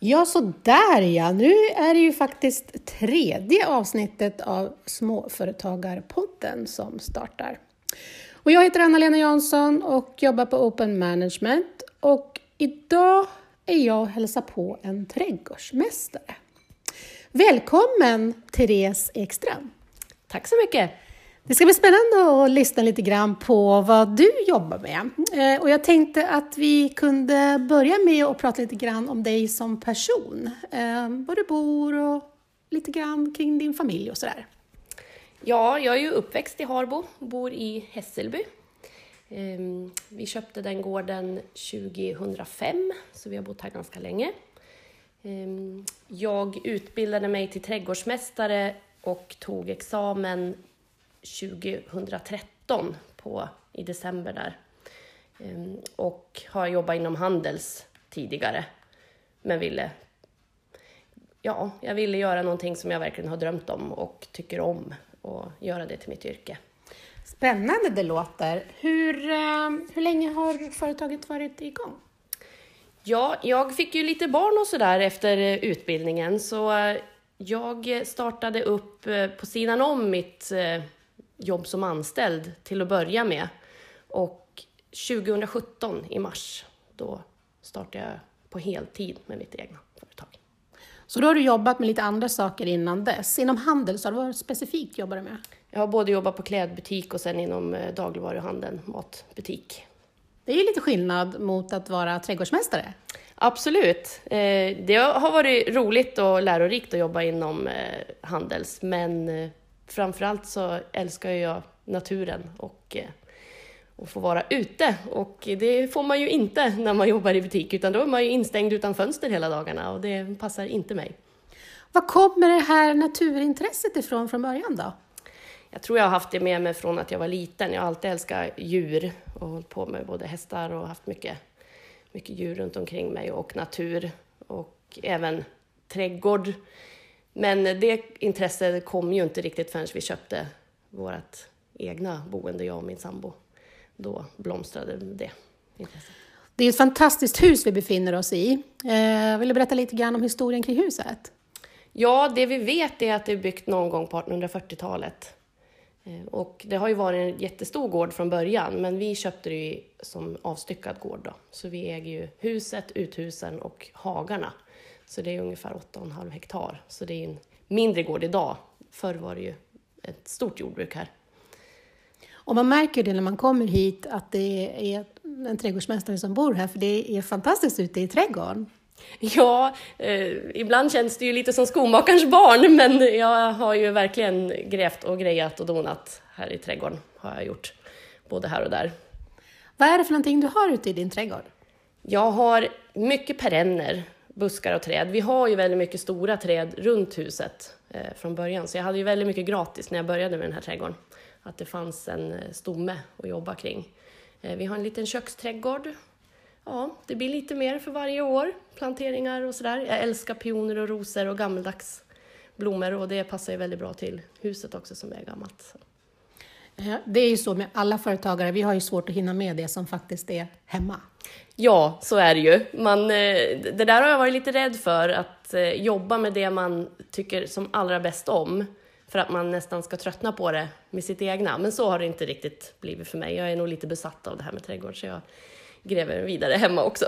Ja, så där ja. Nu är det ju faktiskt tredje avsnittet av Småföretagarpodden som startar. Och jag heter Anna-Lena Jansson och jobbar på Open Management. Och idag är jag och hälsar på en trädgårdsmästare. Välkommen Therese Ekström! Tack så mycket! Det ska bli spännande att lyssna lite grann på vad du jobbar med. Eh, och jag tänkte att vi kunde börja med att prata lite grann om dig som person. Eh, var du bor och lite grann kring din familj och sådär. Ja, jag är ju uppväxt i Harbo, bor i Hässelby. Ehm, vi köpte den gården 2005, så vi har bott här ganska länge. Ehm, jag utbildade mig till trädgårdsmästare och tog examen 2013 på, i december där. Ehm, och har jobbat inom Handels tidigare, men ville ja, jag ville göra någonting som jag verkligen har drömt om och tycker om och göra det till mitt yrke. Spännande det låter. Hur, eh, hur länge har företaget varit igång? Ja, jag fick ju lite barn och sådär efter utbildningen så jag startade upp eh, på sidan om mitt eh, jobb som anställd till att börja med. Och 2017 i mars, då startade jag på heltid med mitt egna företag. Så då har du jobbat med lite andra saker innan dess. Inom handel, så har du varit specifikt jobbar du med? Jag har både jobbat på klädbutik och sen inom eh, dagligvaruhandeln, matbutik. Det är ju lite skillnad mot att vara trädgårdsmästare. Absolut. Eh, det har varit roligt och lärorikt att jobba inom eh, Handels, men framförallt så älskar jag naturen och, och få vara ute. Och det får man ju inte när man jobbar i butik, utan då är man ju instängd utan fönster hela dagarna och det passar inte mig. Var kommer det här naturintresset ifrån från början då? Jag tror jag har haft det med mig från att jag var liten. Jag har alltid älskat djur och hållit på med både hästar och haft mycket, mycket djur runt omkring mig och natur och även trädgård. Men det intresset kom ju inte riktigt förrän vi köpte vårt egna boende, jag och min sambo. Då blomstrade det intresset. Det är ett fantastiskt hus vi befinner oss i. Eh, vill du berätta lite grann om historien kring huset? Ja, det vi vet är att det är byggt någon gång på 1840-talet. Eh, och det har ju varit en jättestor gård från början, men vi köpte det som avstyckad gård då. Så vi äger ju huset, uthusen och hagarna. Så det är ungefär 8,5 hektar. Så det är en mindre gård idag. Förr var det ju ett stort jordbruk här. Och man märker det när man kommer hit att det är en trädgårdsmästare som bor här, för det är fantastiskt ute i trädgården. Ja, eh, ibland känns det ju lite som skomakarens barn, men jag har ju verkligen grävt och grejat och donat här i trädgården, har jag gjort, både här och där. Vad är det för någonting du har ute i din trädgård? Jag har mycket perenner, buskar och träd. Vi har ju väldigt mycket stora träd runt huset eh, från början, så jag hade ju väldigt mycket gratis när jag började med den här trädgården. Att det fanns en eh, stomme att jobba kring. Eh, vi har en liten köksträdgård ja, det blir lite mer för varje år. Planteringar och sådär. Jag älskar pioner och rosor och gammeldags blommor och det passar ju väldigt bra till huset också som är gammalt. Det är ju så med alla företagare, vi har ju svårt att hinna med det som faktiskt är hemma. Ja, så är det ju. Man, eh, det där har jag varit lite rädd för, att eh, jobba med det man tycker som allra bäst om, för att man nästan ska tröttna på det med sitt egna. Men så har det inte riktigt blivit för mig. Jag är nog lite besatt av det här med trädgård, så jag gräver vidare hemma också.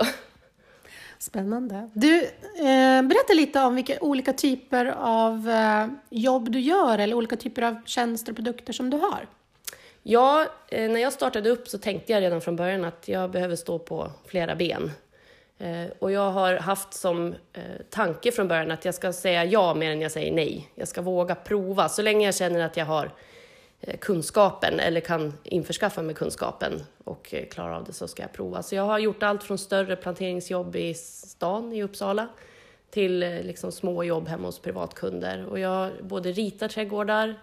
Spännande. Du, eh, berätta lite om vilka olika typer av eh, jobb du gör eller olika typer av tjänster och produkter som du har. Ja, eh, när jag startade upp så tänkte jag redan från början att jag behöver stå på flera ben. Eh, och jag har haft som eh, tanke från början att jag ska säga ja mer än jag säger nej. Jag ska våga prova. Så länge jag känner att jag har kunskapen eller kan införskaffa mig kunskapen och klara av det så ska jag prova. Så jag har gjort allt från större planteringsjobb i stan i Uppsala till liksom små jobb hemma hos privatkunder. Och jag både ritar trädgårdar,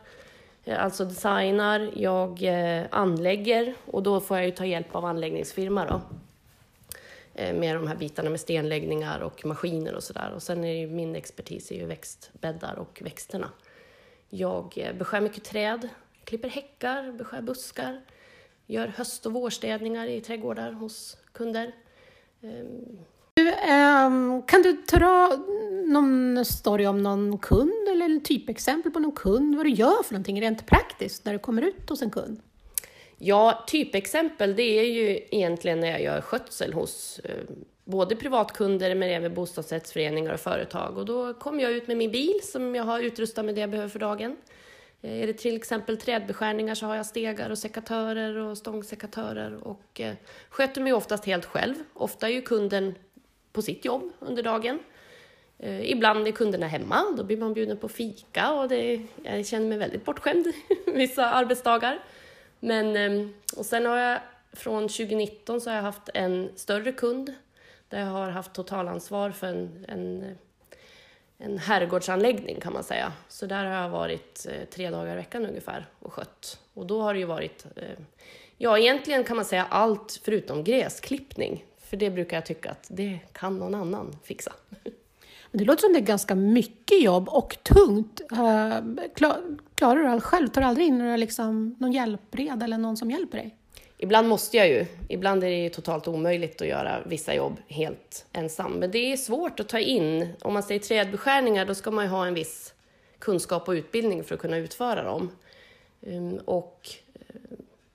Eh, alltså designar, jag eh, anlägger och då får jag ju ta hjälp av anläggningsfirma då. Eh, med de här bitarna med stenläggningar och maskiner och sådär. Och sen är ju min expertis är ju växtbäddar och växterna. Jag beskär mycket träd, klipper häckar, beskär buskar, gör höst och vårstädningar i trädgårdar hos kunder. Ehm, du, kan du dra någon story om någon kund eller typexempel på någon kund, vad du gör för någonting rent praktiskt när du kommer ut hos en kund? Ja, typexempel det är ju egentligen när jag gör skötsel hos eh, både privatkunder men även bostadsrättsföreningar och företag. Och då kommer jag ut med min bil som jag har utrustat med det jag behöver för dagen. Eh, är det till exempel trädbeskärningar så har jag stegar och sekatörer och stångsekatörer och eh, sköter mig oftast helt själv. Ofta är ju kunden på sitt jobb under dagen. Eh, ibland är kunderna hemma, då blir man bjuden på fika och det, jag känner mig väldigt bortskämd vissa arbetsdagar. Men, ehm, och sen har jag från 2019 så har jag haft en större kund där jag har haft totalansvar för en, en, en herrgårdsanläggning kan man säga. Så där har jag varit eh, tre dagar i veckan ungefär och skött. Och då har det ju varit, eh, ja egentligen kan man säga allt förutom gräsklippning. För det brukar jag tycka att det kan någon annan fixa. Det låter som det är ganska mycket jobb och tungt. Eh, klarar du allt själv? Tar du aldrig in liksom, någon hjälpred eller någon som hjälper dig? Ibland måste jag ju. Ibland är det ju totalt omöjligt att göra vissa jobb helt ensam. Men det är svårt att ta in. Om man säger trädbeskärningar, då ska man ju ha en viss kunskap och utbildning för att kunna utföra dem. Ehm, och eh,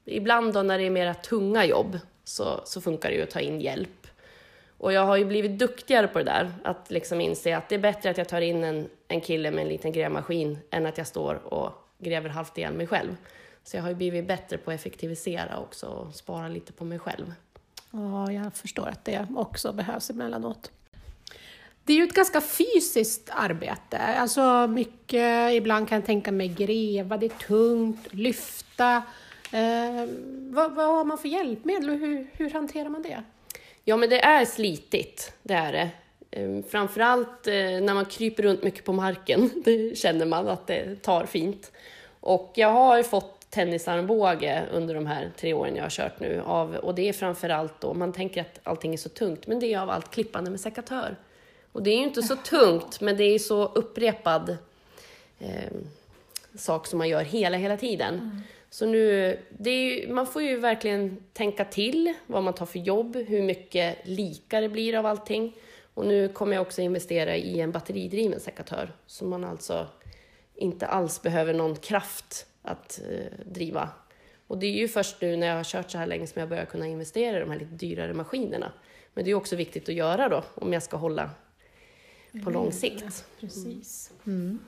ibland då när det är mera tunga jobb så, så funkar det ju att ta in hjälp. Och jag har ju blivit duktigare på det där, att liksom inse att det är bättre att jag tar in en, en kille med en liten grävmaskin än att jag står och gräver halvt ihjäl mig själv. Så jag har ju blivit bättre på att effektivisera också och spara lite på mig själv. Ja, jag förstår att det också behövs emellanåt. Det är ju ett ganska fysiskt arbete. Alltså mycket, ibland kan jag tänka mig gräva, det är tungt, lyfta. Eh, vad, vad har man för hjälpmedel och hur, hur hanterar man det? Ja, men det är slitigt, det är det. Ehm, framförallt eh, när man kryper runt mycket på marken, det känner man att det tar fint. Och jag har fått tennisarmbåge under de här tre åren jag har kört nu. Av, och det är framförallt då, man tänker att allting är så tungt, men det är av allt klippande med sekatör. Och det är ju inte så tungt, men det är så upprepad eh, sak som man gör hela, hela tiden. Mm. Så nu, ju, man får ju verkligen tänka till vad man tar för jobb, hur mycket lika det blir av allting. Och nu kommer jag också investera i en batteridriven sekatör, så man alltså inte alls behöver någon kraft att eh, driva. Och det är ju först nu när jag har kört så här länge som jag börjar kunna investera i de här lite dyrare maskinerna. Men det är också viktigt att göra då, om jag ska hålla på lång sikt. Precis. Mm.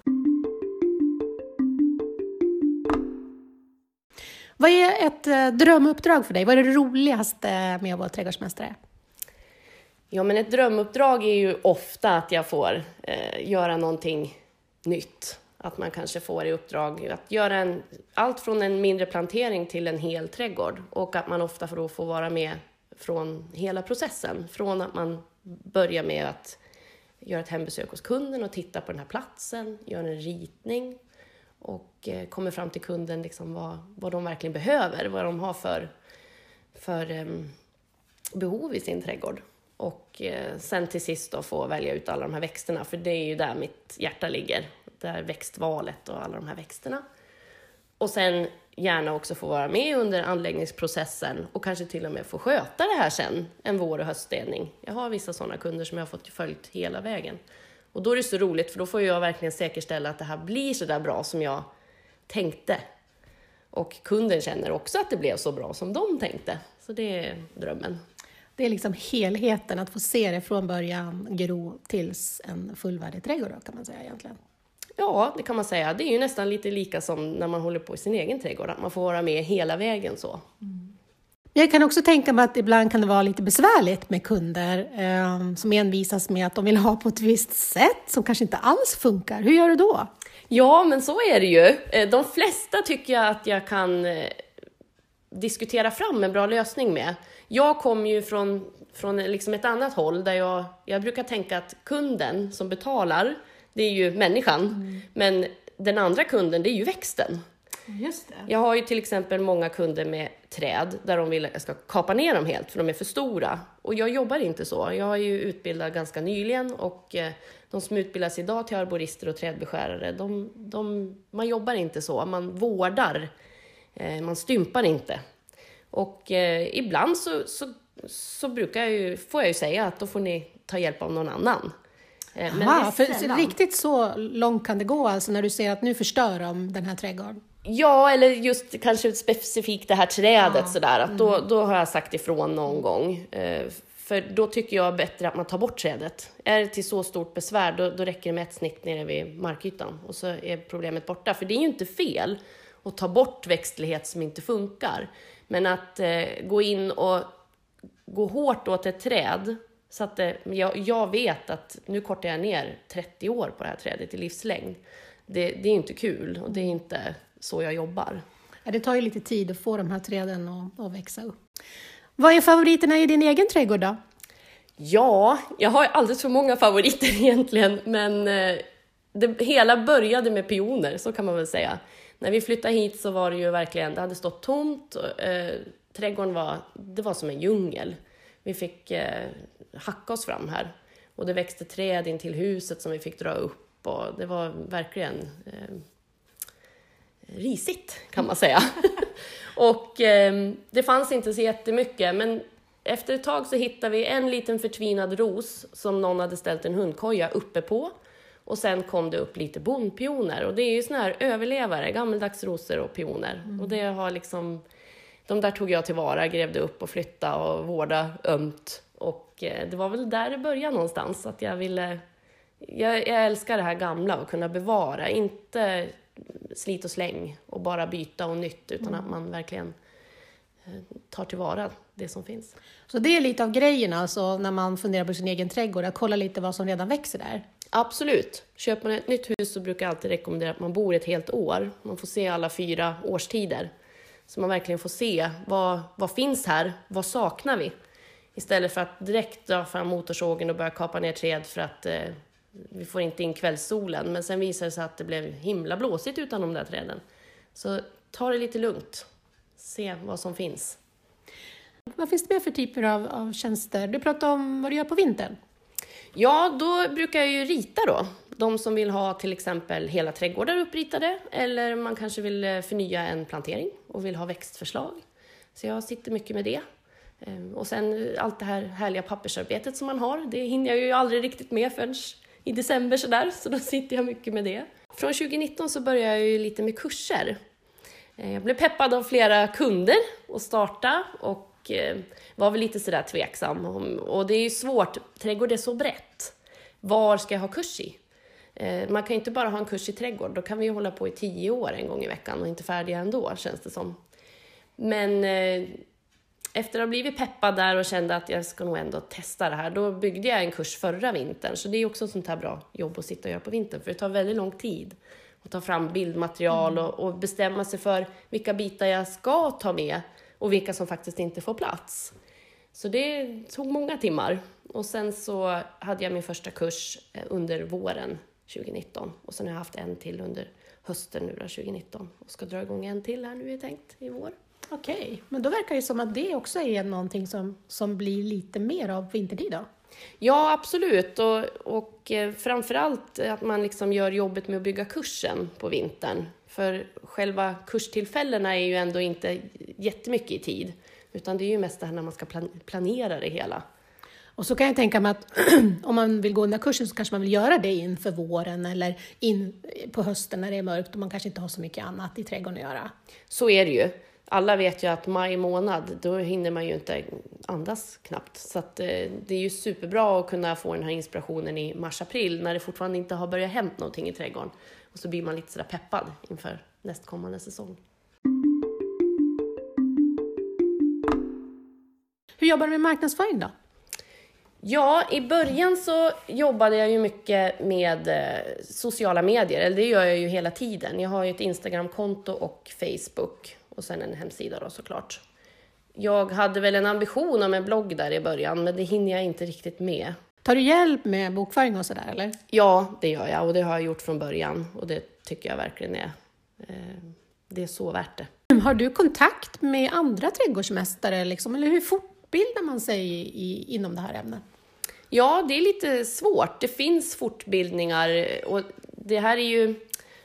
Vad är ett eh, drömuppdrag för dig? Vad är det roligaste med att vara trädgårdsmästare? Ja, men ett drömuppdrag är ju ofta att jag får eh, göra någonting nytt. Att man kanske får i uppdrag att göra en, allt från en mindre plantering till en hel trädgård och att man ofta får, då får vara med från hela processen. Från att man börjar med att göra ett hembesök hos kunden och titta på den här platsen, göra en ritning och eh, kommer fram till kunden liksom vad, vad de verkligen behöver, vad de har för, för um, behov i sin trädgård. Och uh, sen till sist då få välja ut alla de här växterna, för det är ju där mitt hjärta ligger. Där växtvalet och alla de här växterna. Och sen gärna också få vara med under anläggningsprocessen och kanske till och med få sköta det här sen, en vår och höststädning. Jag har vissa sådana kunder som jag har fått följt hela vägen. Och då är det så roligt, för då får jag verkligen säkerställa att det här blir så där bra som jag tänkte. Och kunden känner också att det blev så bra som de tänkte. Så det är drömmen. Det är liksom helheten, att få se det från början gro tills en fullvärdig trädgård kan man säga egentligen. Ja, det kan man säga. Det är ju nästan lite lika som när man håller på i sin egen trädgård, att man får vara med hela vägen så. Mm. Jag kan också tänka mig att ibland kan det vara lite besvärligt med kunder eh, som envisas med att de vill ha på ett visst sätt som kanske inte alls funkar. Hur gör du då? Ja, men så är det ju. Eh, de flesta tycker jag att jag kan eh, diskutera fram en bra lösning med. Jag kommer ju från, från liksom ett annat håll där jag, jag brukar tänka att kunden som betalar, det är ju människan, mm. men den andra kunden, det är ju växten. Just det. Jag har ju till exempel många kunder med träd där de vill att jag ska kapa ner dem helt för de är för stora. Och jag jobbar inte så. Jag har ju utbildat ganska nyligen och eh, de som utbildas idag till arborister och trädbeskärare, de, de, man jobbar inte så. Man vårdar, eh, man stympar inte. Och eh, ibland så, så, så brukar jag ju, får jag ju säga att då får ni ta hjälp av någon annan. Men Aha, för riktigt så långt kan det gå alltså när du ser att nu förstör de den här trädgården? Ja, eller just kanske specifikt det här trädet ja. sådär, att mm. då, då har jag sagt ifrån någon gång. Eh, för då tycker jag bättre att man tar bort trädet. Är det till så stort besvär, då, då räcker det med ett snitt nere vid markytan och så är problemet borta. För det är ju inte fel att ta bort växtlighet som inte funkar. Men att eh, gå in och gå hårt åt ett träd, så att det, jag, jag, vet att nu kortar jag ner 30 år på det här trädet i livslängd. Det, det är inte kul och det är inte så jag jobbar. Ja, det tar ju lite tid att få de här träden att, att växa upp. Vad är favoriterna i din egen trädgård då? Ja, jag har alldeles för många favoriter egentligen, men eh, det hela började med pioner, så kan man väl säga. När vi flyttade hit så var det ju verkligen, det hade stått tomt, och, eh, trädgården var, det var som en djungel. Vi fick eh, hacka oss fram här och det växte träd in till huset som vi fick dra upp och det var verkligen eh, risigt kan man säga. och eh, det fanns inte så jättemycket, men efter ett tag så hittade vi en liten förtvinad ros som någon hade ställt en hundkoja uppe på. Och sen kom det upp lite bondpioner och det är ju såna här överlevare, gammeldags rosor och pioner. Mm. Och det har liksom, de där tog jag tillvara, grävde upp och flyttade och vårdade ömt. Och eh, det var väl där det började någonstans, att jag ville jag, jag älskar det här gamla och kunna bevara, inte slit och släng och bara byta och nytt, utan mm. att man verkligen eh, tar tillvara det som finns. Så det är lite av grejen alltså när man funderar på sin egen trädgård, att kolla lite vad som redan växer där? Absolut. Köper man ett nytt hus så brukar jag alltid rekommendera att man bor ett helt år. Man får se alla fyra årstider. Så man verkligen får se vad, vad finns här, vad saknar vi? Istället för att direkt dra fram motorsågen och börja kapa ner träd för att eh, vi får inte in kvällssolen. Men sen visade det sig att det blev himla blåsigt utan de där träden. Så ta det lite lugnt. Se vad som finns. Vad finns det mer för typer av, av tjänster? Du pratade om vad du gör på vintern. Ja, då brukar jag ju rita då. De som vill ha till exempel hela trädgårdar uppritade eller man kanske vill eh, förnya en plantering och vill ha växtförslag. Så jag sitter mycket med det. Ehm, och sen allt det här härliga pappersarbetet som man har, det hinner jag ju aldrig riktigt med förrän i december sådär, så då sitter jag mycket med det. Från 2019 så började jag ju lite med kurser. Eh, jag blev peppad av flera kunder att starta och eh, var väl lite sådär tveksam. Och det är ju svårt, trädgård är så brett. Var ska jag ha kurs i? Eh, man kan ju inte bara ha en kurs i trädgård, då kan vi ju hålla på i tio år en gång i veckan och inte färdiga ändå, känns det som. Men efter att ha blivit peppad där och kände att jag ska nog ändå testa det här, då byggde jag en kurs förra vintern. Så det är också ett sånt här bra jobb att sitta och göra på vintern, för det tar väldigt lång tid att ta fram bildmaterial mm. och, och, bestämma sig för vilka bitar jag ska ta med och vilka som faktiskt inte får plats. Så det tog många timmar. Och sen så hade jag min första kurs eh, under våren 2019 och sen har jag haft en till under hösten nu 2019 och ska dra igång en till här nu är tänkt i vår. Okej, okay. men då verkar det som att det också är någonting som, som blir lite mer av vintertid då? Ja, absolut. Och, och eh, framförallt att man liksom gör jobbet med att bygga kursen på vintern. För själva kurstillfällena är ju ändå inte jättemycket i tid, utan det är ju mest det här när man ska plan planera det hela. Och så kan jag tänka mig att om man vill gå den där kursen så kanske man vill göra det inför våren eller in på hösten när det är mörkt och man kanske inte har så mycket annat i trädgården att göra. Så är det ju alla vet ju att maj månad, då hinner man ju inte andas knappt. Så att, eh, det är ju superbra att kunna få den här inspirationen i mars-april när det fortfarande inte har börjat hänt någonting i trädgården. Och så blir man lite sådär peppad inför nästkommande säsong. Hur jobbar du med marknadsföring då? Ja, i början så jobbade jag ju mycket med eh, sociala medier, eller det gör jag ju hela tiden. Jag har ju ett Instagramkonto och Facebook och sen en hemsida då såklart. Jag hade väl en ambition om en blogg där i början, men det hinner jag inte riktigt med. Tar du hjälp med bokföring och sådär eller? Ja, det gör jag och det har jag gjort från början och det tycker jag verkligen är, eh, det är så värt det. Har du kontakt med andra trädgårdsmästare liksom, eller hur fortbildar man sig i, inom det här ämnet? Ja, det är lite svårt. Det finns fortbildningar och det här är ju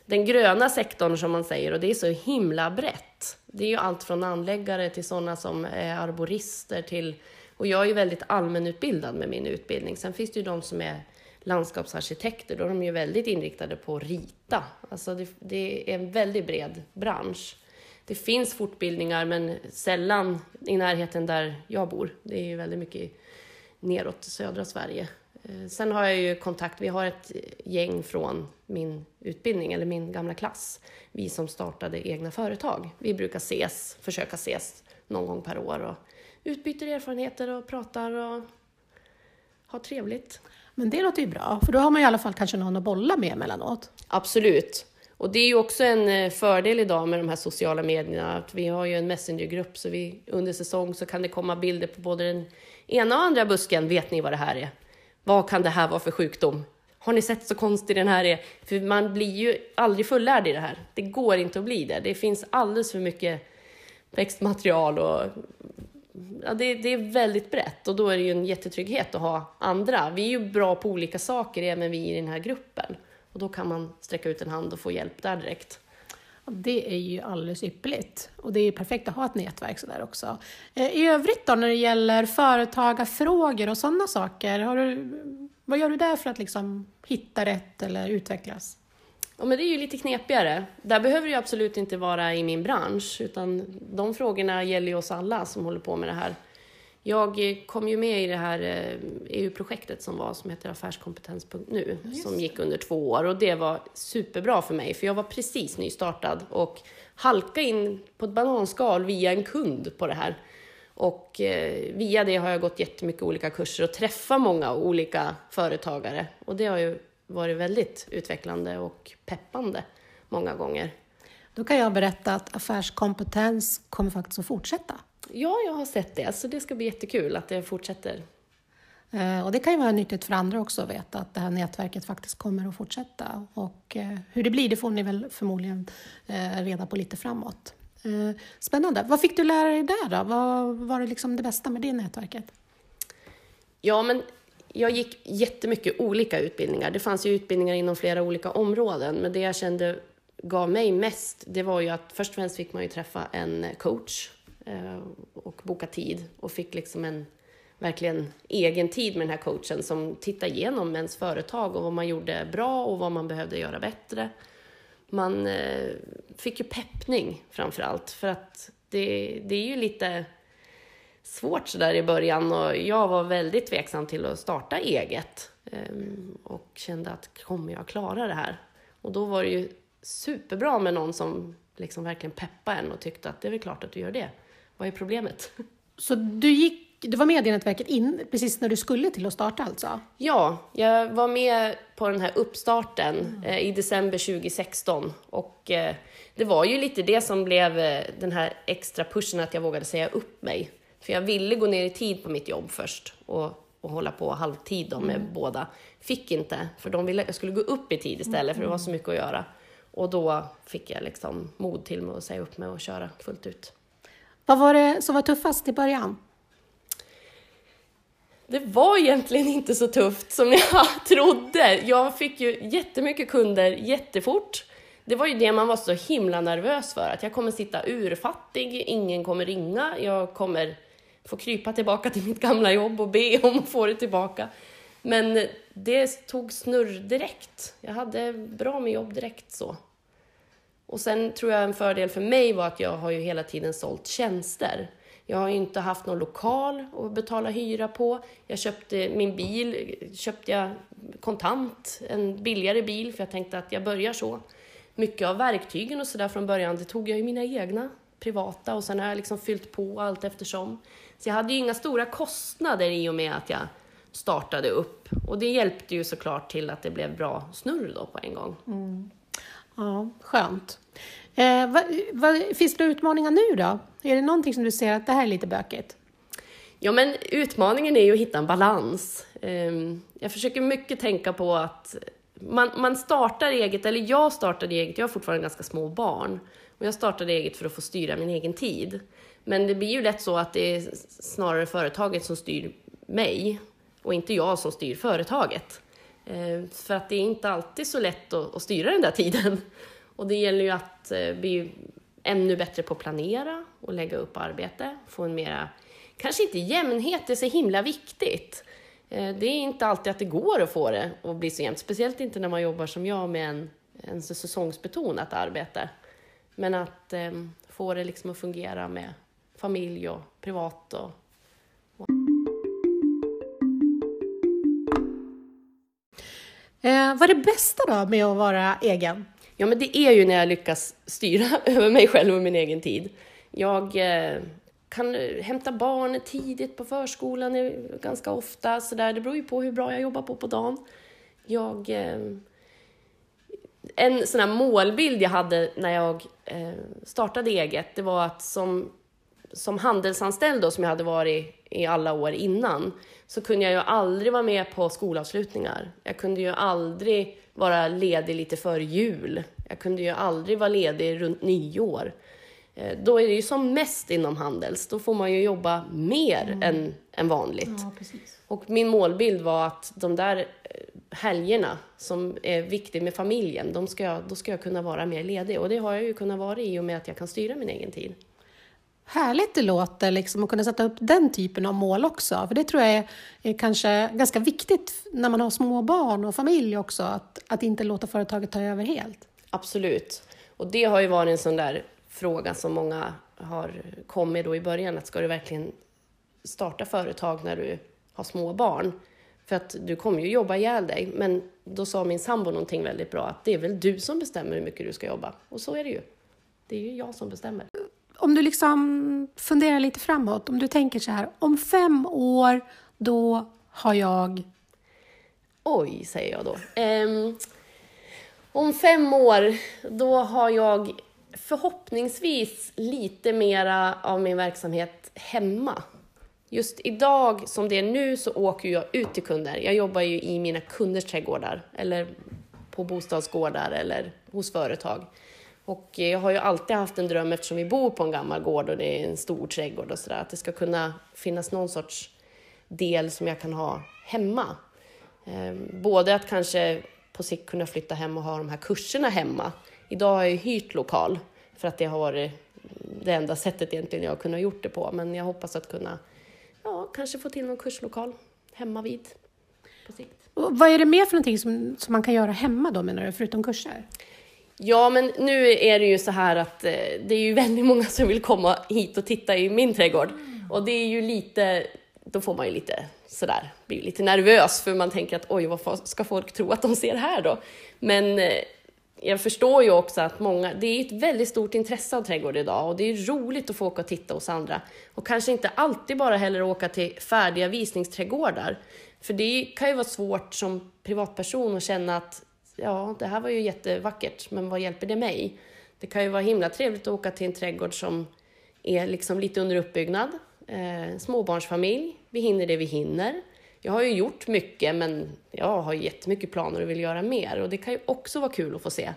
den gröna sektorn som man säger och det är så himla brett. Det är ju allt från anläggare till sådana som är arborister till Och jag är ju väldigt allmänutbildad med min utbildning. Sen finns det ju de som är landskapsarkitekter, då är de ju väldigt inriktade på att rita. Alltså det, det är en väldigt bred bransch. Det finns fortbildningar, men sällan i närheten där jag bor. Det är ju väldigt mycket neråt södra Sverige. Eh, sen har jag ju kontakt, vi har ett gäng från min utbildning, eller min gamla klass, vi som startade egna företag. Vi brukar ses, försöka ses någon gång per år och utbyter erfarenheter och pratar och har trevligt. Men det låter ju bra, för då har man i alla fall kanske någon att bolla med emellanåt. Absolut. Och det är ju också en eh, fördel idag med de här sociala medierna, att vi har ju en messengergrupp, så vi, under säsong så kan det komma bilder på både den ena och andra busken. Vet ni vad det här är? Vad kan det här vara för sjukdom? Har ni sett så konstig den här är? För man blir ju aldrig fullärd i det här. Det går inte att bli det. Det finns alldeles för mycket växtmaterial och ja, det, det, är väldigt brett och då är det ju en jättetrygghet att ha andra. Vi är ju bra på olika saker, även vi i den här gruppen. Och då kan man sträcka ut en hand och få hjälp där direkt. Det är ju alldeles ypperligt och det är perfekt att ha ett nätverk sådär också. Eh, I övrigt då när det gäller företagarfrågor och sådana saker, har du, vad gör du där för att liksom hitta rätt eller utvecklas? Ja, men det är ju lite knepigare. Där behöver det ju absolut inte vara i min bransch, utan de frågorna gäller ju oss alla som håller på med det här. Jag kom ju med i det här EU-projektet eh, e som var, som heter affärskompetens.nu, som gick under två år och det var superbra för mig, för jag var precis nystartad och halka in på ett bananskal via en kund på det här. Och eh, via det har jag gått jättemycket olika kurser och träffat många olika företagare och det har ju varit väldigt utvecklande och peppande många gånger. Då kan jag berätta att affärskompetens kommer faktiskt att fortsätta. Ja, jag har sett det, så det ska bli jättekul att det fortsätter. Eh, och det kan ju vara nyttigt för andra också att veta att det här nätverket faktiskt kommer att fortsätta. Och eh, hur det blir, det får ni väl förmodligen eh, reda på lite framåt. Spännande. Vad fick du lära dig där då? Vad var det liksom det bästa med det nätverket? Ja, men jag gick jättemycket olika utbildningar. Det fanns ju utbildningar inom flera olika områden, men det jag kände gav mig mest, det var ju att först och främst fick man ju träffa en coach eh, och boka tid och fick liksom en verkligen egen tid med den här coachen som tittade igenom ens företag och vad man gjorde bra och vad man behövde göra bättre. Man eh, fick ju peppning framför allt för att det, det är ju lite svårt sådär i början och jag var väldigt tveksam till att starta eget ehm, och kände att kommer jag klara det här? Och då var det ju superbra med någon som liksom verkligen peppade en och tyckte att det är väl klart att du gör det. Vad är problemet? Så du gick du var med i nätverket in, precis när du skulle till att starta alltså? Ja, jag var med på den här uppstarten mm. eh, i december 2016 och eh, det var ju lite det som blev eh, den här extra pushen att jag vågade säga upp mig. För jag ville gå ner i tid på mitt jobb först och, och hålla på halvtid då med mm. båda. Fick inte, för de ville att jag skulle gå upp i tid istället mm. för det var så mycket att göra. Och då fick jag liksom mod till mig att säga upp mig och köra fullt ut. Vad var det som var tuffast i början? Det var egentligen inte så tufft som jag trodde. Jag fick ju jättemycket kunder jättefort. Det var ju det man var så himla nervös för, att jag kommer sitta urfattig, ingen kommer ringa, jag kommer få krypa tillbaka till mitt gamla jobb och be om att få det tillbaka. Men det tog snurr direkt. Jag hade bra med jobb direkt så. Och sen tror jag en fördel för mig var att jag har ju hela tiden sålt tjänster. Jag har ju inte haft någon lokal att betala hyra på. Jag köpte min bil, köpte jag kontant, en billigare bil, för jag tänkte att jag börjar så. Mycket av verktygen och sådär från början, det tog jag ju mina egna, privata, och sen har jag liksom fyllt på allt eftersom. Så jag hade ju inga stora kostnader i och med att jag startade upp. Och det hjälpte ju såklart till att det blev bra snurr då på en gång. Mm. Ja, skönt. Eh, vad, vad, finns det utmaningar nu då? Är det någonting som du ser att det här är lite bökigt? Ja, men utmaningen är ju att hitta en balans. Eh, jag försöker mycket tänka på att man, man startar eget, eller jag startade eget, jag har fortfarande ganska små barn. Och jag startade eget för att få styra min egen tid. Men det blir ju lätt så att det är snarare företaget som styr mig och inte jag som styr företaget. Eh, för att det är inte alltid så lätt att, att styra den där tiden. Och det gäller ju att eh, bli ännu bättre på att planera och lägga upp arbete, få en mera kanske inte jämnhet är så himla viktigt. Eh, det är inte alltid att det går att få det att bli så jämnt, speciellt inte när man jobbar som jag med en, en säsongsbetonat arbete. Men att eh, få det liksom att fungera med familj och privat och Eh, vad är det bästa då med att vara egen? Ja, men det är ju när jag lyckas styra över mig själv och min egen tid. Jag eh, kan eh, hämta barn tidigt på förskolan eh, ganska ofta. Så där. Det beror ju på hur bra jag jobbar på på dagen. Jag, eh, en sån här målbild jag hade när jag eh, startade eget, det var att som, som handelsanställd då, som jag hade varit i alla år innan, så kunde jag ju aldrig vara med på skolavslutningar. Jag kunde ju aldrig vara ledig lite före jul. Jag kunde ju aldrig vara ledig runt nyår. Eh, då är det ju som mest inom Handels, då får man ju jobba mer mm. än, än vanligt. Ja, och min målbild var att de där eh, helgerna som är viktiga med familjen, de ska då ska jag kunna vara mer ledig. Och det har jag ju kunnat vara i och med att jag kan styra min egen tid härligt det låter liksom, att kunna sätta upp den typen av mål också. För det tror jag är, är kanske ganska viktigt när man har små barn och familj också, att, att inte låta företaget ta över helt. Absolut. Och det har ju varit en sån där fråga som många har kommit då i början, att ska du verkligen starta företag när du har små barn? För att du kommer ju jobba ihjäl dig. Men då sa min sambo någonting väldigt bra, att det är väl du som bestämmer hur mycket du ska jobba. Och så är det ju. Det är ju jag som bestämmer om du liksom funderar lite framåt, om du tänker så här, om fem år, då har jag... Oj, säger jag då. Um, om fem år, då har jag förhoppningsvis lite mera av min verksamhet hemma. Just idag, som det är nu, så åker jag ut till kunder. Jag jobbar ju i mina kunders trädgårdar, eller på bostadsgårdar eller hos företag. Och jag har ju alltid haft en dröm, eftersom vi bor på en gammal gård och det är en stor trädgård och sådär, att det ska kunna finnas någon sorts del som jag kan ha hemma. Ehm, både att kanske på sikt kunna flytta hem och ha de här kurserna hemma. Idag har jag ju hyrt lokal för att det har varit det enda sättet egentligen jag har kunnat gjort det på. Men jag hoppas att kunna, ja, kanske få till någon kurslokal hemma vid på sikt. Och vad är det mer för någonting som, som man kan göra hemma då menar du, förutom kurser? Ja, men nu är det ju så här att eh, det är ju väldigt många som vill komma hit och titta i min trädgård. Och det är ju lite, då får man ju lite sådär, blir lite nervös för man tänker att oj, vad ska folk tro att de ser här då? Men eh, jag förstår ju också att många, det är ett väldigt stort intresse av trädgård idag och det är roligt att få åka och titta hos andra. Och kanske inte alltid bara heller åka till färdiga visningsträdgårdar. För det kan ju vara svårt som privatperson att känna att ja, det här var ju jättevackert, men vad hjälper det mig? Det kan ju vara himla trevligt att åka till en trädgård som är liksom lite under uppbyggnad, eh, småbarnsfamilj, vi hinner det vi hinner. Jag har ju gjort mycket, men jag har jättemycket planer och vill göra mer. Och det kan ju också vara kul att få se.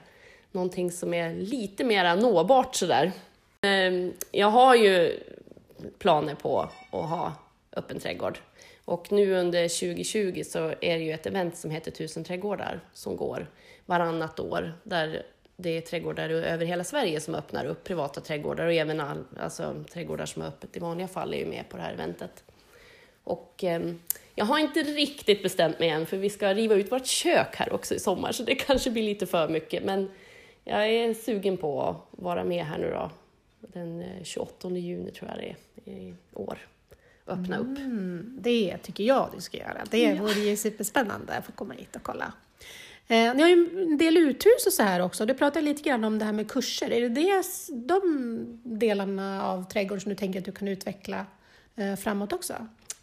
Någonting som är lite mer nåbart sådär. Eh, jag har ju planer på att ha öppen trädgård. Och nu under 2020 så är det ju ett event som heter Tusen trädgårdar som går varannat år där det är trädgårdar över hela Sverige som öppnar upp, privata trädgårdar och även all, alltså, trädgårdar som är öppet i vanliga fall är ju med på det här eventet. Och eh, jag har inte riktigt bestämt mig än för vi ska riva ut vårt kök här också i sommar så det kanske blir lite för mycket men jag är sugen på att vara med här nu då den eh, 28 juni tror jag det är i år öppna upp. Mm, det tycker jag du ska göra. Det ja. vore ju superspännande att få komma hit och kolla. Eh, ni har ju en del uthus och så här också. Du pratade lite grann om det här med kurser. Är det, det de delarna av trädgården som du tänker att du kan utveckla eh, framåt också?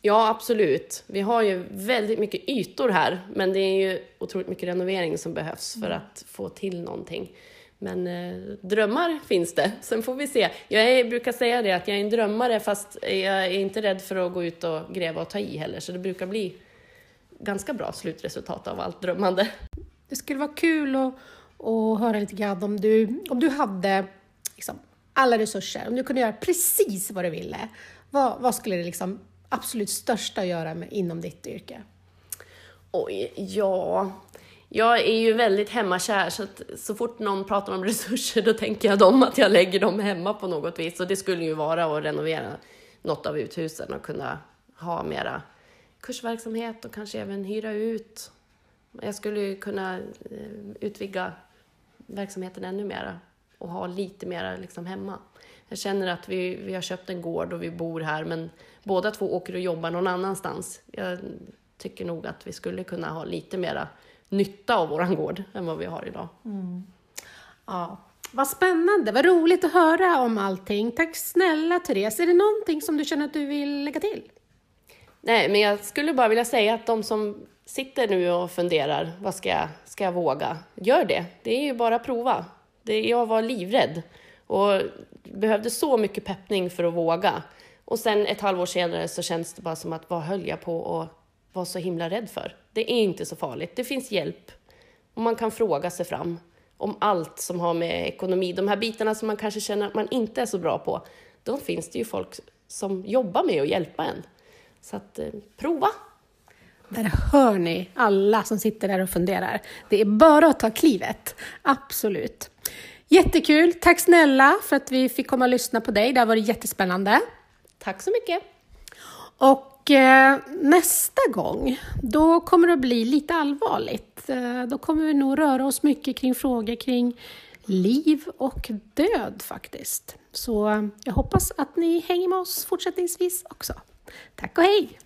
Ja, absolut. Vi har ju väldigt mycket ytor här, men det är ju otroligt mycket renovering som behövs för mm. att få till någonting. Men eh, drömmar finns det. Sen får vi se. Jag är, brukar säga det att jag är en drömmare fast jag är inte rädd för att gå ut och gräva och ta i heller. Så det brukar bli ganska bra slutresultat av allt drömmande. Det skulle vara kul att, att höra lite grann om du, om du hade liksom, alla resurser, om du kunde göra precis vad du ville. Vad, vad skulle det liksom absolut största göra med, inom ditt yrke? Oj, ja, jag är ju väldigt hemmakär, så att så fort någon pratar om resurser då tänker jag dem att jag lägger dem hemma på något vis. Och det skulle ju vara att renovera något av uthusen och kunna ha mera kursverksamhet och kanske även hyra ut. Jag skulle ju kunna eh, utvidga verksamheten ännu mera och ha lite mera liksom hemma. Jag känner att vi, vi har köpt en gård och vi bor här men båda två åker och jobbar någon annanstans. Jag tycker nog att vi skulle kunna ha lite mera nytta av våran gård än vad vi har idag. Mm. Ja, vad spännande, vad roligt att höra om allting. Tack snälla Therese. Är det någonting som du känner att du vill lägga till? Nej, men jag skulle bara vilja säga att de som sitter nu och funderar, vad ska jag, ska jag våga? Gör det. Det är ju bara att prova. Det, jag var livrädd och behövde så mycket peppning för att våga. Och sen ett halvår senare så känns det bara som att vad höll jag på att vara så himla rädd för? Det är inte så farligt. Det finns hjälp och man kan fråga sig fram om allt som har med ekonomi, de här bitarna som man kanske känner att man inte är så bra på. Då finns det ju folk som jobbar med att hjälpa en. Så att eh, prova! Där hör ni alla som sitter där och funderar. Det är bara att ta klivet, absolut. Jättekul! Tack snälla för att vi fick komma och lyssna på dig. Det har varit jättespännande. Tack så mycket! Och eh, nästa gång, då kommer det att bli lite allvarligt. Eh, då kommer vi nog röra oss mycket kring frågor kring liv och död faktiskt. Så jag hoppas att ni hänger med oss fortsättningsvis också. Tack och hej!